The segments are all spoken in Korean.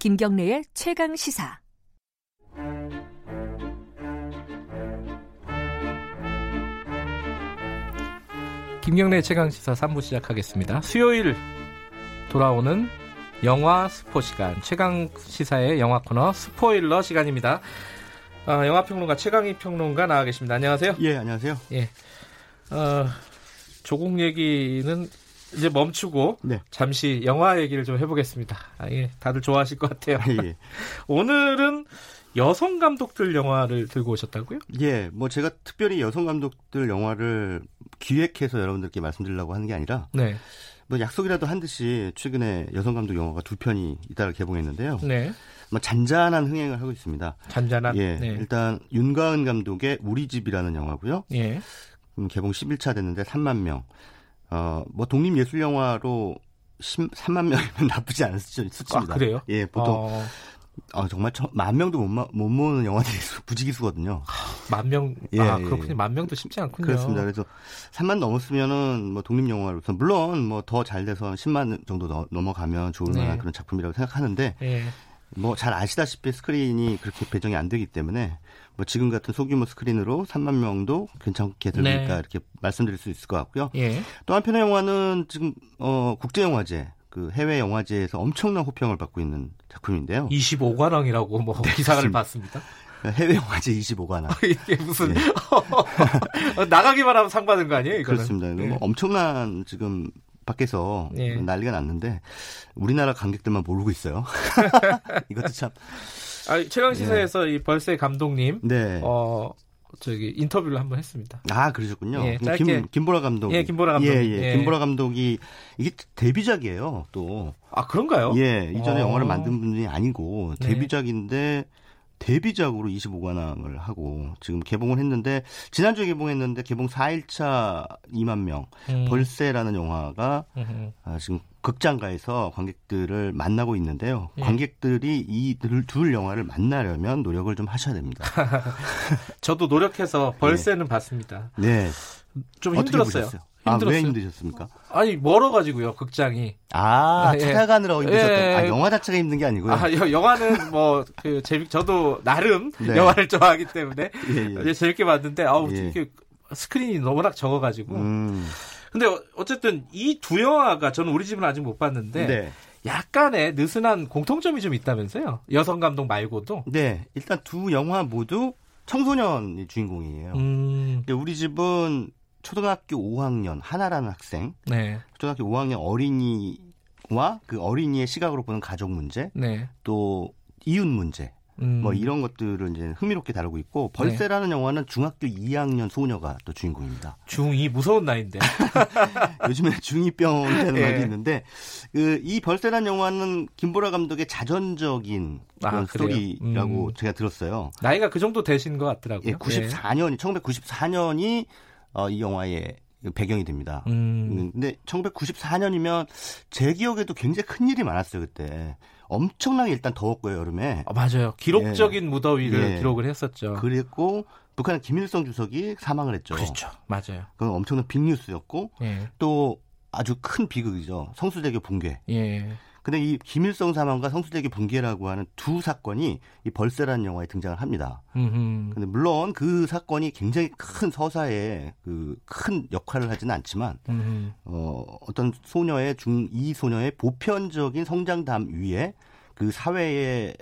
김경래의 최강 시사. 김경래 최강 시사 3부 시작하겠습니다. 수요일 돌아오는 영화 스포 시간 최강 시사의 영화 코너 스포일러 시간입니다. 어, 영화 평론가 최강희 평론가 나와 계십니다. 안녕하세요. 예, 안녕하세요. 예. 어, 조국 얘기는 이제 멈추고 네. 잠시 영화 얘기를 좀 해보겠습니다. 아, 예, 다들 좋아하실 것 같아요. 예. 오늘은 여성 감독들 영화를 들고 오셨다고요? 예, 뭐 제가 특별히 여성 감독들 영화를 기획해서 여러분들께 말씀드리려고 하는 게 아니라 네. 뭐 약속이라도 한 듯이 최근에 여성 감독 영화가 두 편이 잇따라 개봉했는데요. 네. 뭐 잔잔한 흥행을 하고 있습니다. 잔잔한. 예, 네. 일단 윤가은 감독의 우리 집이라는 영화고요. 예. 음, 개봉 10일차 됐는데 3만 명. 어, 뭐 독립 예술 영화로 10, 3만 명이면 나쁘지 않은 수, 수치입니다. 아, 그래요? 예, 보통 어, 어, 정말 천, 만 명도 못, 마- 못 모으는 영화들이 부지기수거든요. 만 명. 예, 아, 예, 그렇군요. 예. 만 명도 쉽지 않군요. 그렇습니다. 그래서 3만 넘었으면은 뭐 독립 영화로서 물론 뭐 더 잘 돼서 10만 정도 더- 넘어가면 좋을 네. 만한 그런 작품이라고 생각하는데 예. 뭐 잘 아시다시피 스크린이 그렇게 배정이 안 되기 때문에 뭐 지금 같은 소규모 스크린으로 3만 명도 괜찮게 들으니까 네. 이렇게 말씀드릴 수 있을 것 같고요. 예. 또 한편의 영화는 지금 어 국제 영화제 그 해외 영화제에서 엄청난 호평을 받고 있는 작품인데요. 25관왕이라고 뭐 기사를 그렇습니다. 봤습니다. 해외 영화제 25관왕. 이게 무슨 예. 나가기만 하면 상 받은 거 아니에요? 이거는? 그렇습니다. 예. 뭐 엄청난 지금 밖에서 예. 난리가 났는데 우리나라 관객들만 모르고 있어요. 이것도 참. 아, 최강 시사에서 이 벌새 감독님 네. 어 저기 인터뷰를 한번 했습니다. 아 그러셨군요. 예, 짧게. 김 김보라 감독. 예, 김보라 감독. 예, 예. 예. 김보라 감독이 이게 데뷔작이에요. 또. 아 그런가요? 예, 이전에 어. 영화를 만든 분이 아니고 네. 데뷔작인데 데뷔작으로 25관왕을 하고 지금 개봉을 했는데 지난주에 개봉했는데 개봉 4일차 2만 명 음. 벌새라는 영화가 음. 아, 지금 극장가에서 관객들을 만나고 있는데요. 예. 관객들이 이 둘 영화를 만나려면 노력을 좀 하셔야 됩니다. 저도 노력해서 벌새는 봤습니다. 네. 좀 힘들었어요. 보셨어요? 아, 힘들었어요. 왜 힘드셨습니까? 아니 멀어가지고 극장이. 아, 예. 찾아가느라고 힘드셨던. 예. 아, 영화 자체가 힘든 게 아니고요. 아, 여- 영화는 뭐, 그, 재밌, 저도 나름 네. 영화를 좋아하기 때문에 예, 예. 재밌게 봤는데, 아우, 예. 이게 스크린이 너무나 적어가지고. 음. 근데 어- 어쨌든 이 두 영화가 저는 우리 집은 아직 못 봤는데, 네. 약간의 느슨한 공통점이 좀 있다면서요? 여성 감독 말고도. 네. 일단 두 영화 모두 청소년이 주인공이에요. 음, 우리 집은 초등학교 5학년 하나라는 학생, 네, 초등학교 5학년 어린이와 그 어린이의 시각으로 보는 가족 문제, 네. 또 이웃 문제, 음, 뭐 이런 것들을 이제 흥미롭게 다루고 있고 벌새라는 영화는 중학교 2학년 소녀가 또 주인공입니다. 중2 무서운 나이인데. 요즘에 중2병이라는 예. 말이 있는데 그 이 벌새라는 영화는 김보라 감독의 자전적인 그런 아? 스토리라고 음. 제가 들었어요. 나이가 그 정도 되신 것 같더라고요. 예, 94년이 1994년이 어, 이 영화의 배경이 됩니다. 예. 음, 음, 근데 1994년이면 제 기억에도 굉장히 큰 일이 많았어요 그때. 엄청나게 일단 더웠고요 여름에. 아, 맞아요. 기록적인 무더위를 예. 기록을 했었죠. 그랬고 북한의 김일성 주석이 사망을 했죠. 그렇죠. 맞아요. 그건 엄청난 빅뉴스였고 예, 또 아주 큰 비극이죠. 성수대교 붕괴. 예. 근데 이 김일성 사망과 성수대교 붕괴라고 하는 두 사건이 이 벌새라는 영화에 등장을 합니다. 음, 근데 물론 그 사건이 굉장히 큰 서사에 그 큰 역할을 하지는 않지만 음, 어, 어떤 소녀의 중, 이 소녀의 보편적인 성장담 위에 그 사회에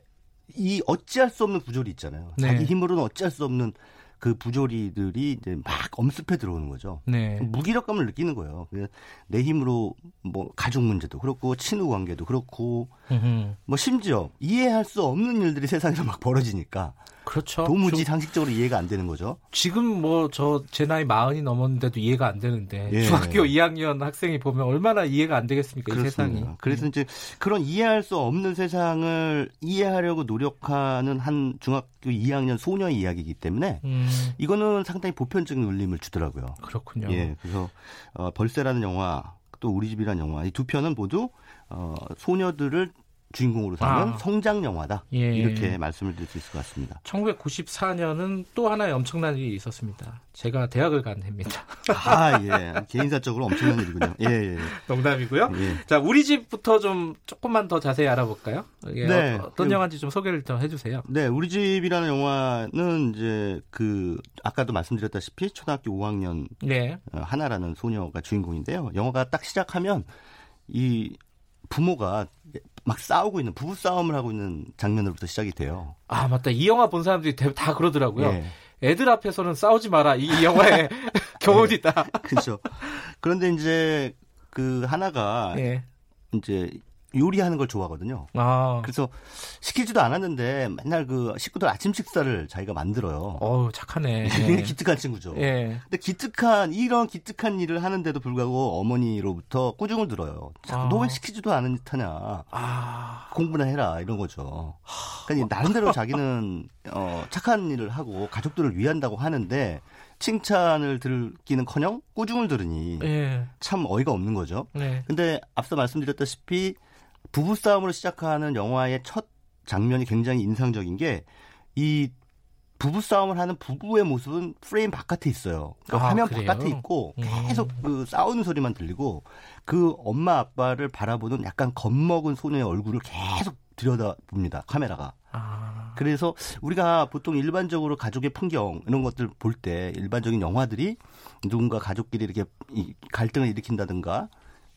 이 어찌할 수 없는 부조리 있잖아요. 네. 자기 힘으로는 어찌할 수 없는 그 부조리들이 이제 막 엄습해 들어오는 거죠. 네. 무기력감을 느끼는 거예요. 그래서 내 힘으로 뭐 가족 문제도 그렇고 친구 관계도 그렇고 음, 뭐 심지어 이해할 수 없는 일들이 세상에서 막 벌어지니까 그렇죠. 도무지 좀 상식적으로 이해가 안 되는 거죠. 지금 뭐 저 제 나이 마흔이 넘었는데도 이해가 안 되는데 예. 중학교 2학년 학생이 보면 얼마나 이해가 안 되겠습니까 이 세상이. 그래서 이제 그런 이해할 수 없는 세상을 이해하려고 노력하는 한 중학교 2학년 소녀의 이야기이기 때문에 음, 이거는 상당히 보편적인 울림을 주더라고요. 그렇군요. 예, 그래서 어, 벌새라는 영화 또 우리 집이라는 영화 이 두 편은 모두 어, 소녀들을 주인공으로 삼은 아. 성장 영화다. 예. 이렇게 말씀을 드릴 수 있을 것 같습니다. 1994년은 또 하나의 엄청난 일이 있었습니다. 제가 대학을 간 해입니다. 아, 예. 개인사적으로 엄청난 일이군요. 예, 예. 농담이고요. 예. 자, 우리 집부터 좀 조금만 더 자세히 알아볼까요? 이게 네. 어, 떤 그- 영화인지 좀 소개를 더 해주세요. 네, 우리 집이라는 영화는 이제 그 아까도 말씀드렸다시피 초등학교 5학년 네. 어, 하나라는 소녀가 주인공인데요. 영화가 딱 시작하면 이 부모가 막 싸우고 있는 부부 싸움을 하고 있는 장면으로부터 시작이 돼요. 아, 맞다. 이 영화 본 사람들이 대- 다 그러더라고요. 예. 애들 앞에서는 싸우지 마라. 이 영화에 교훈이 있다. 그렇죠. 그런데 이제 그 하나가 예. 이제 요리하는 걸 좋아하거든요. 아, 그래서 시키지도 않았는데 맨날 그 식구들 아침 식사를 자기가 만들어요. 어우, 착하네. 굉장히 기특한 친구죠. 예. 근데 기특한 이런 기특한 일을 하는데도 불구하고 어머니로부터 꾸중을 들어요. 아. 너왜 시키지도 않은 듯 하냐? 아, 공부나 해라 이런 거죠. 그러니까 나름대로 자기는 어, 착한 일을 하고 가족들을 위한다고 하는데 칭찬을 들기는커녕 꾸중을 들으니 예. 참 어이가 없는 거죠. 네. 근데 앞서 말씀드렸다시피 부부 싸움으로 시작하는 영화의 첫 장면이 굉장히 인상적인 게 이 부부 싸움을 하는 부부의 모습은 프레임 바깥에 있어요. 그러니까 아, 화면 그래요? 바깥에 있고 음. 계속 그 싸우는 소리만 들리고 그 엄마 아빠를 바라보는 약간 겁먹은 소녀의 얼굴을 계속 들여다봅니다. 카메라가. 아, 그래서 우리가 보통 일반적으로 가족의 풍경 이런 것들 볼 때 일반적인 영화들이 누군가 가족끼리 이렇게 이 갈등을 일으킨다든가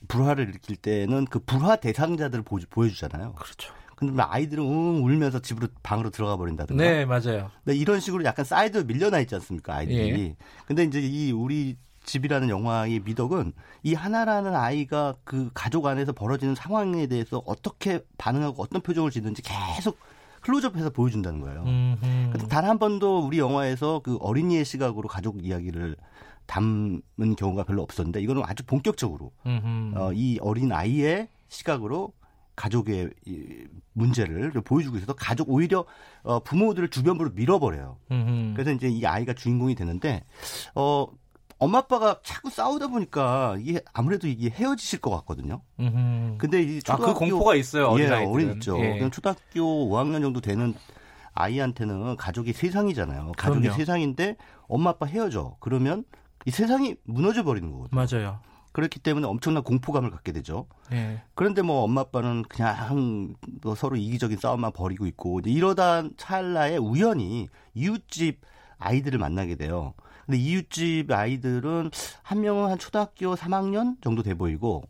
불화를 일으킬 때는 그 불화 대상자들을 보, 보여주잖아요. 그렇죠. 근데 막 아이들은 응 울면서 집으로 방으로 들어가 버린다든가. 네, 맞아요. 근데 이런 식으로 약간 사이드 밀려나 있지 않습니까 아이들이. 예. 근데 이제 이 우리 집이라는 영화의 미덕은 이 하나라는 아이가 그 가족 안에서 벌어지는 상황에 대해서 어떻게 반응하고 어떤 표정을 짓는지 계속 클로즈업해서 보여준다는 거예요. 음, 음. 단 한 번도 우리 영화에서 그 어린이의 시각으로 가족 이야기를 담은 경우가 별로 없었는데 이거는 아주 본격적으로. 어, 이 어린 아이의 시각으로 가족의 이 문제를 보여주고 있어서 가족 오히려 어, 부모들을 주변부로 밀어버려요. 음, 음. 그래서 이제 이 아이가 주인공이 되는데 어 엄마 아빠가 자꾸 싸우다 보니까 이게 아무래도 이게 헤어지실 것 같거든요. 음, 음. 근데 이 아, 그 초등학교 공포가 있어요. 어린 예. 어린 있죠. 예. 초등학교 5학년 정도 되는 아이한테는 가족이 세상이잖아요. 가족이 그럼요. 세상인데 엄마 아빠 헤어져. 그러면 이 세상이 무너져 버리는 거거든요. 맞아요. 그렇기 때문에 엄청난 공포감을 갖게 되죠. 예. 그런데 뭐 엄마 아빠는 그냥 뭐 서로 이기적인 싸움만 벌이고 있고 이러다 찰나에 우연히 이웃집 아이들을 만나게 돼요. 근데 이웃집 아이들은 한 명은 한 초등학교 3학년 정도 돼 보이고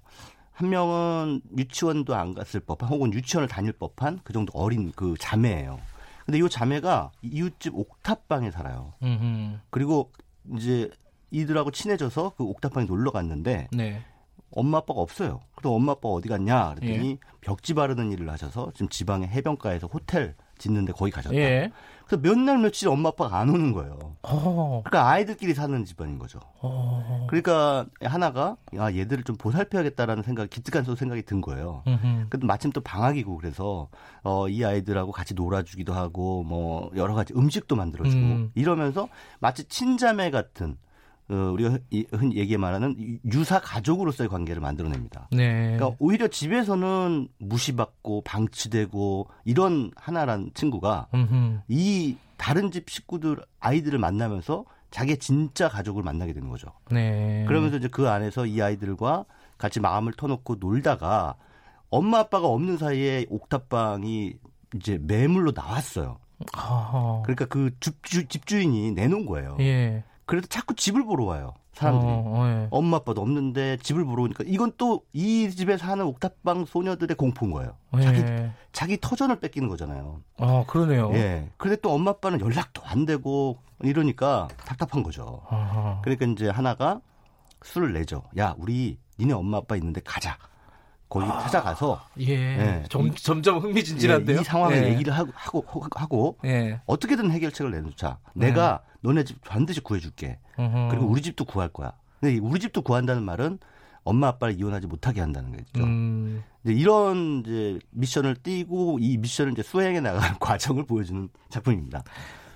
한 명은 유치원도 안 갔을 법한 혹은 유치원을 다닐 법한 그 정도 어린 그 자매예요. 근데 이 자매가 이웃집 옥탑방에 살아요. 음, 음. 그리고 이제 이들하고 친해져서 그 옥탑방에 놀러 갔는데 네. 엄마 아빠가 없어요. 그래서 엄마 아빠가 어디 갔냐 그랬더니 예. 벽지 바르는 일을 하셔서 지금 지방의 해변가에서 호텔 짓는데 거기 가셨다. 예. 그래서 몇 날 며칠 엄마 아빠가 안 오는 거예요. 어. 그러니까 아이들끼리 사는 집안인 거죠. 어. 그러니까 하나가 야 얘들을 좀 보살펴야겠다라는 생각, 기특한 소 생각이 든 거예요. 음. 근데 마침 또 방학이고 그래서 어, 이 아이들하고 같이 놀아주기도 하고 뭐 여러 가지 음식도 만들어주고 음. 이러면서 마치 친자매 같은 어, 우리가 이- 흔히 얘기 말하는 유- 유사 가족으로서의 관계를 만들어냅니다. 네. 그러니까 오히려 집에서는 무시받고 방치되고 이런 하나란 친구가 음, 음. 이 다른 집 식구들 아이들을 만나면서 자기의 진짜 가족을 만나게 되는 거죠. 네. 그러면서 이제 그 안에서 이 아이들과 같이 마음을 터놓고 놀다가 엄마 아빠가 없는 사이에 옥탑방이 이제 매물로 나왔어요. 어. 그러니까 그 집주, 집주인이 내놓은 거예요. 예. 그래서 자꾸 집을 보러 와요. 사람들이. 어, 어, 예. 엄마 아빠도 없는데 집을 보러 오니까 이건 또 이 집에 사는 옥탑방 소녀들의 공포인 거예요. 자기 예. 자기 터전을 뺏기는 거잖아요. 어, 그러네요. 예. 근데 또 엄마 아빠는 연락도 안 되고 이러니까 답답한 거죠. 어허. 그러니까 이제 하나가 술을 내죠. 야, 우리 니네 엄마 아빠 있는데 가자. 거기 찾아가서 예. 예. 점, 점점 흥미진진한데요. 예, 이 상황을 예. 얘기를 하고 하고 하고 예. 어떻게든 해결책을 내놓자. 내가 너네 집 반드시 구해줄게. 어허. 그리고 우리 집도 구할 거야. 근데 이 우리 집도 구한다는 말은 엄마 아빠를 이혼하지 못하게 한다는 거죠. 음. 이제 이런 이제 미션을 띄고 이 미션을 이제 수행해 나가는 과정을 보여주는 작품입니다.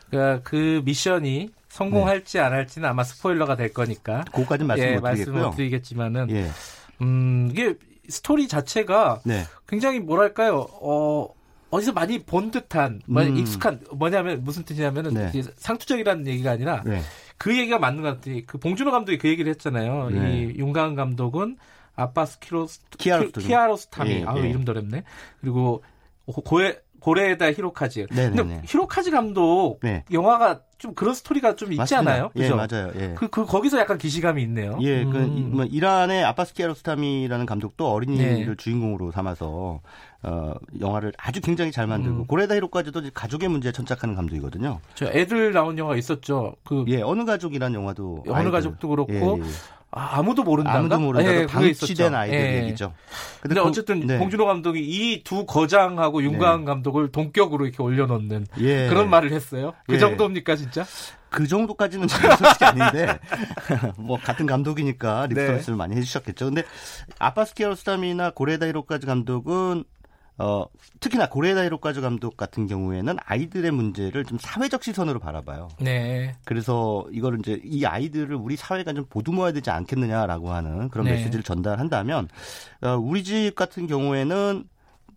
그러니까 그 미션이 성공할지 안 할지는 아마 스포일러가 될 거니까. 그거까지 말씀 예, 못 드리겠고요. 못 드리겠지만은 예. 음, 이게 스토리 자체가 네. 굉장히 뭐랄까요, 어, 어디서 많이 본 듯한, 뭐 음. 익숙한, 뭐냐면, 무슨 뜻이냐면은, 네. 상투적이라는 얘기가 아니라, 네. 그 얘기가 맞는 것 같아요. 그 봉준호 감독이 그 얘기를 했잖아요. 네. 이 윤가은 감독은 압바스 키로스, 키아로스타미. 키아로스타미. 예, 아우, 예. 이름도 어렵네. 그리고 고- 고에, 고레에다 히로카즈. 네, 네, 근데 네. 히로카즈 감독 네. 영화가 좀 그런 스토리가 좀 있지 맞습니다. 않아요? 예, 그죠? 맞아요. 예. 그, 그, 거기서 약간 기시감이 있네요. 예, 그, 음. 이- 뭐, 이란의 아바스 키 아로스타미라는 감독도 어린이를 네. 주인공으로 삼아서, 어, 영화를 아주 굉장히 잘 만들고, 음. 고레다 히로까지도 가족의 문제에 천착하는 감독이거든요. 저 애들 나온 영화 있었죠. 그, 예, 어느 가족이라는 영화도. 어느 아이들. 가족도 그렇고, 예, 예. 아, 아무도 모른다. 아무도 모르다가 예. 방치된 아이들 예. 얘기죠. 근데, 그- 어쨌든 네. 봉준호 감독이 이 두 거장하고 윤가은 감독을 동격으로 이렇게 올려놓는 예. 그런 말을 했어요. 그 예. 정도입니까 진짜? 그 정도까지는 솔직히 아닌데 뭐 같은 감독이니까 립 네. 서비스를 많이 해주셨겠죠. 근데 아파스 키아로스타미나 고레다 히로까지 감독은 어 특히나 고레다 히로까지 감독 같은 경우에는 아이들의 문제를 좀 사회적 시선으로 바라봐요. 네. 그래서 이거를 이제 이 아이들을 우리 사회가 좀 보듬어야 되지 않겠느냐라고 하는 그런 네. 메시지를 전달한다면 어, 우리 집 같은 경우에는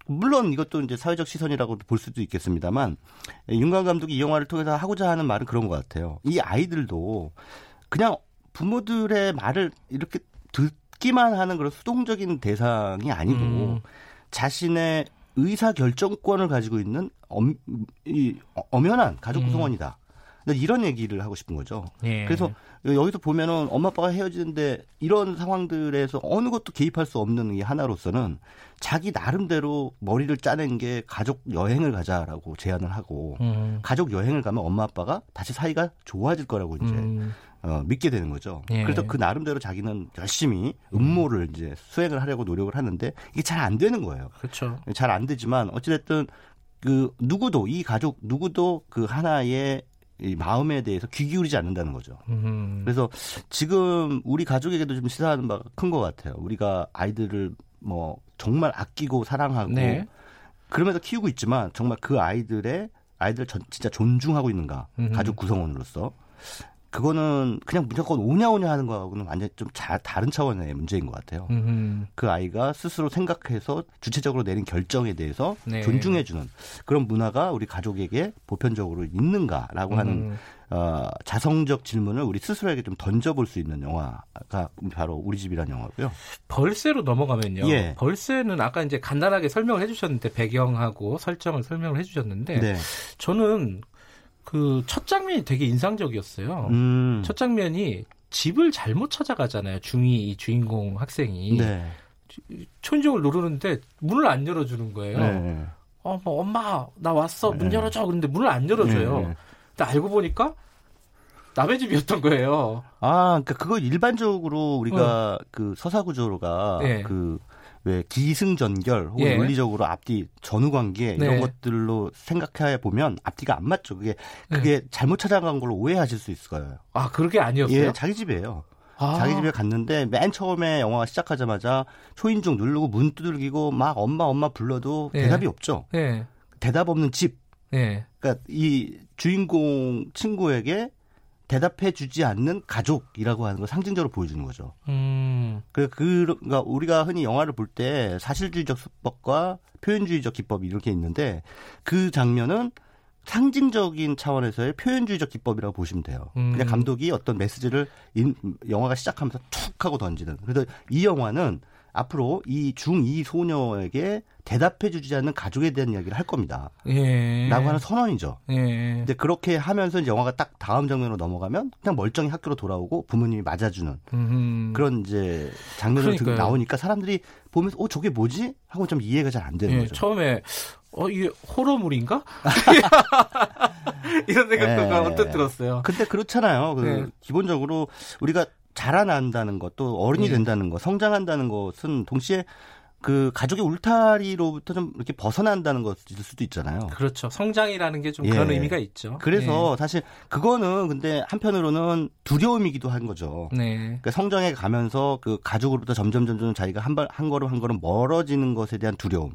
물론 이것도 이제 사회적 시선이라고 볼 수도 있겠습니다만 윤관 감독이 이 영화를 통해서 하고자 하는 말은 그런 것 같아요. 이 아이들도 그냥 부모들의 말을 이렇게 듣기만 하는 그런 수동적인 대상이 아니고 음. 자신의 의사 결정권을 가지고 있는 엄, 이 엄연한 가족 음. 구성원이다. 근데 이런 얘기를 하고 싶은 거죠. 예. 그래서 여기서 보면은 엄마 아빠가 헤어지는데 이런 상황들에서 어느 것도 개입할 수 없는 이 하나로서는 자기 나름대로 머리를 짜낸 게 가족 여행을 가자라고 제안을 하고 음. 가족 여행을 가면 엄마 아빠가 다시 사이가 좋아질 거라고 이제 음. 어, 믿게 되는 거죠. 예. 그래서 그 나름대로 자기는 열심히 음모를 이제 수행을 하려고 노력을 하는데 이게 잘 안 되는 거예요. 그렇죠. 잘 안 되지만 어찌됐든 그 누구도 이 가족 누구도 그 하나의 이 마음에 대해서 귀 기울이지 않는다는 거죠. 음. 그래서 지금 우리 가족에게도 좀 시사하는 바가 큰 것 같아요. 우리가 아이들을 뭐 정말 아끼고 사랑하고 네. 그러면서 키우고 있지만 정말 그 아이들의 아이들을 전, 진짜 존중하고 있는가 음. 가족 구성원으로서 그거는 그냥 무조건 오냐오냐 하는 거하고는 완전 좀 자, 다른 차원의 문제인 것 같아요. 음. 그 아이가 스스로 생각해서 주체적으로 내린 결정에 대해서 네. 존중해주는 그런 문화가 우리 가족에게 보편적으로 있는가라고 하는 음. 어, 자성적 질문을 우리 스스로에게 좀 던져볼 수 있는 영화가 바로 우리 집이라는 영화고요. 벌새로 넘어가면요. 예. 벌새는 아까 이제 간단하게 설명을 해주셨는데 배경하고 설정을 설명을 해주셨는데 네. 저는 그 첫 장면이 되게 인상적이었어요. 음. 첫 장면이 집을 잘못 찾아가잖아요. 중2 이 주인공 학생이 네. 초인종을 누르는데 문을 안 열어주는 거예요. 네. 어, 뭐 엄마 나 왔어 문 네. 열어줘. 그런데 문을 안 열어줘요. 네, 네. 근데 알고 보니까 남의 집이었던 거예요. 아, 그러니까 그거 일반적으로 우리가 그 서사 구조가 어. 예. 그 왜 기승전결 혹은 예. 논리적으로 앞뒤 전후 관계 이런 네. 것들로 생각해 보면 앞뒤가 안 맞죠. 그게 그게 잘못 찾아간 걸로 오해하실 수 있을 거예요. 아 그렇게 아니었어요? 예, 자기 집이에요. 아, 자기 집에 갔는데 맨 처음에 영화가 시작하자마자 초인종 누르고 문 두들기고 막 엄마 엄마 불러도 예. 대답이 없죠. 예, 대답 없는 집. 예. 그러니까 이 주인공 친구에게 대답해 주지 않는 가족이라고 하는 걸 상징적으로 보여주는 거죠. 음, 그, 그, 그러니까 우리가 흔히 영화를 볼 때 사실주의적 수법과 표현주의적 기법이 이렇게 있는데 그 장면은 상징적인 차원에서의 표현주의적 기법이라고 보시면 돼요. 음. 그냥 감독이 어떤 메시지를 인- 영화가 시작하면서 툭 하고 던지는. 그래서 이 영화는 앞으로 이 중2 소녀에게 대답해 주지 않는 가족에 대한 이야기를 할 겁니다. 예. 라고 하는 선언이죠. 예. 근데 그렇게 하면서 이제 영화가 딱 다음 장면으로 넘어가면 그냥 멀쩡히 학교로 돌아오고 부모님이 맞아주는 음. 그런 이제 장면으로 들-. 나오니까 사람들이 보면서 어 저게 뭐지 하고 좀 이해가 잘 안 되는 예, 거죠. 처음에 어 이게 호러물인가? 이런 생각도 예. 언뜻 들었어요. 근데 그렇잖아요. 그 네. 기본적으로 우리가 자라난다는 것, 또 어른이 예. 된다는 것, 성장한다는 것은 동시에 그 가족의 울타리로부터 좀 이렇게 벗어난다는 것일 수도 있잖아요. 그렇죠. 성장이라는 게좀 예. 그런 의미가 있죠. 그래서 사실 그거는 근데 한편으로는 두려움이기도 한 거죠. 예. 네. 그러니까 성장해 가면서 그 가족으로부터 점점 점점 자기가 한, 발, 한 걸음 한 걸음 멀어지는 것에 대한 두려움,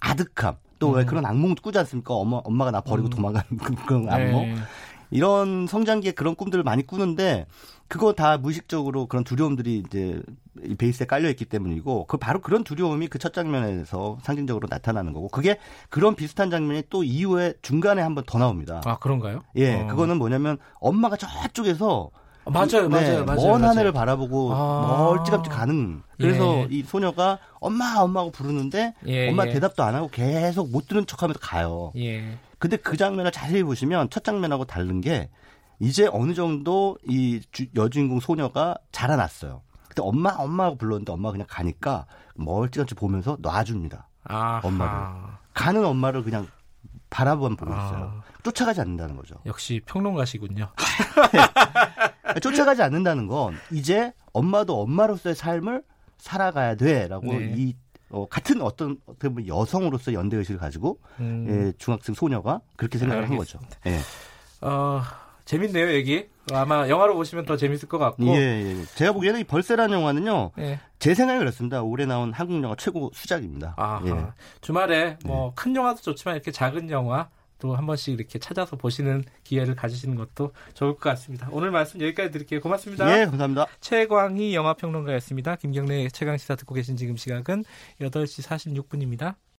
아득함, 또왜 음. 그런 악몽도 꾸지 않습니까? 엄마, 엄마가 나 버리고 음. 도망가는 그- 그런 악몽. 네. 이런 성장기에 그런 꿈들을 많이 꾸는데 그거 다 무의식적으로 그런 두려움들이 이제 이 베이스에 깔려 있기 때문이고 그 바로 그런 두려움이 그 첫 장면에서 상징적으로 나타나는 거고 그게 그런 비슷한 장면이 또 이후에 중간에 한 번 더 나옵니다. 아 그런가요? 예, 어. 그거는 뭐냐면 엄마가 저쪽에서 아, 맞아요, 네, 맞아요, 맞아요. 먼 맞아요. 하늘을 바라보고 아. 멀찌감치 가는. 그래서 예. 이 소녀가 엄마 엄마하고 부르는데 예, 엄마 예. 대답도 안 하고 계속 못 들은 척하면서 가요. 예. 근데 그 장면을 자세히 보시면 첫 장면하고 다른 게 이제 어느 정도 이 주- 여주인공 소녀가 자라났어요. 근데 엄마 엄마하고 불렀는데 엄마가 그냥 가니까 멀찌감치 보면서 놔줍니다. 아 엄마를. 가는 엄마를 그냥 바라보면 보고 아. 있어요. 쫓아가지 않는다는 거죠. 역시 평론가시군요. 쫓아가지 않는다는 건 이제 엄마도 엄마로서의 삶을 살아가야 돼라고 네. 이 어, 같은 어떤 어떻게 보면 여성으로서 연대 의식을 가지고 음. 예, 중학생 소녀가 그렇게 생각을 한 거죠. 예. 어, 재밌네요, 얘기. 아마 영화로 보시면 더 재밌을 것 같고. 예, 예. 제가 보기에는 이 벌새라는 영화는요. 예. 제 생각이 그렇습니다. 올해 나온 한국 영화 최고 수작입니다. 예. 주말에 뭐 큰 영화도 좋지만 이렇게 작은 영화 또 한 번씩 이렇게 찾아서 보시는 기회를 가지시는 것도 좋을 것 같습니다. 오늘 말씀 여기까지 드릴게요. 고맙습니다. 예, 감사합니다. 최광희 영화평론가였습니다. 김경래 최강 시사 듣고 계신 지금 시각은 8시 46분입니다.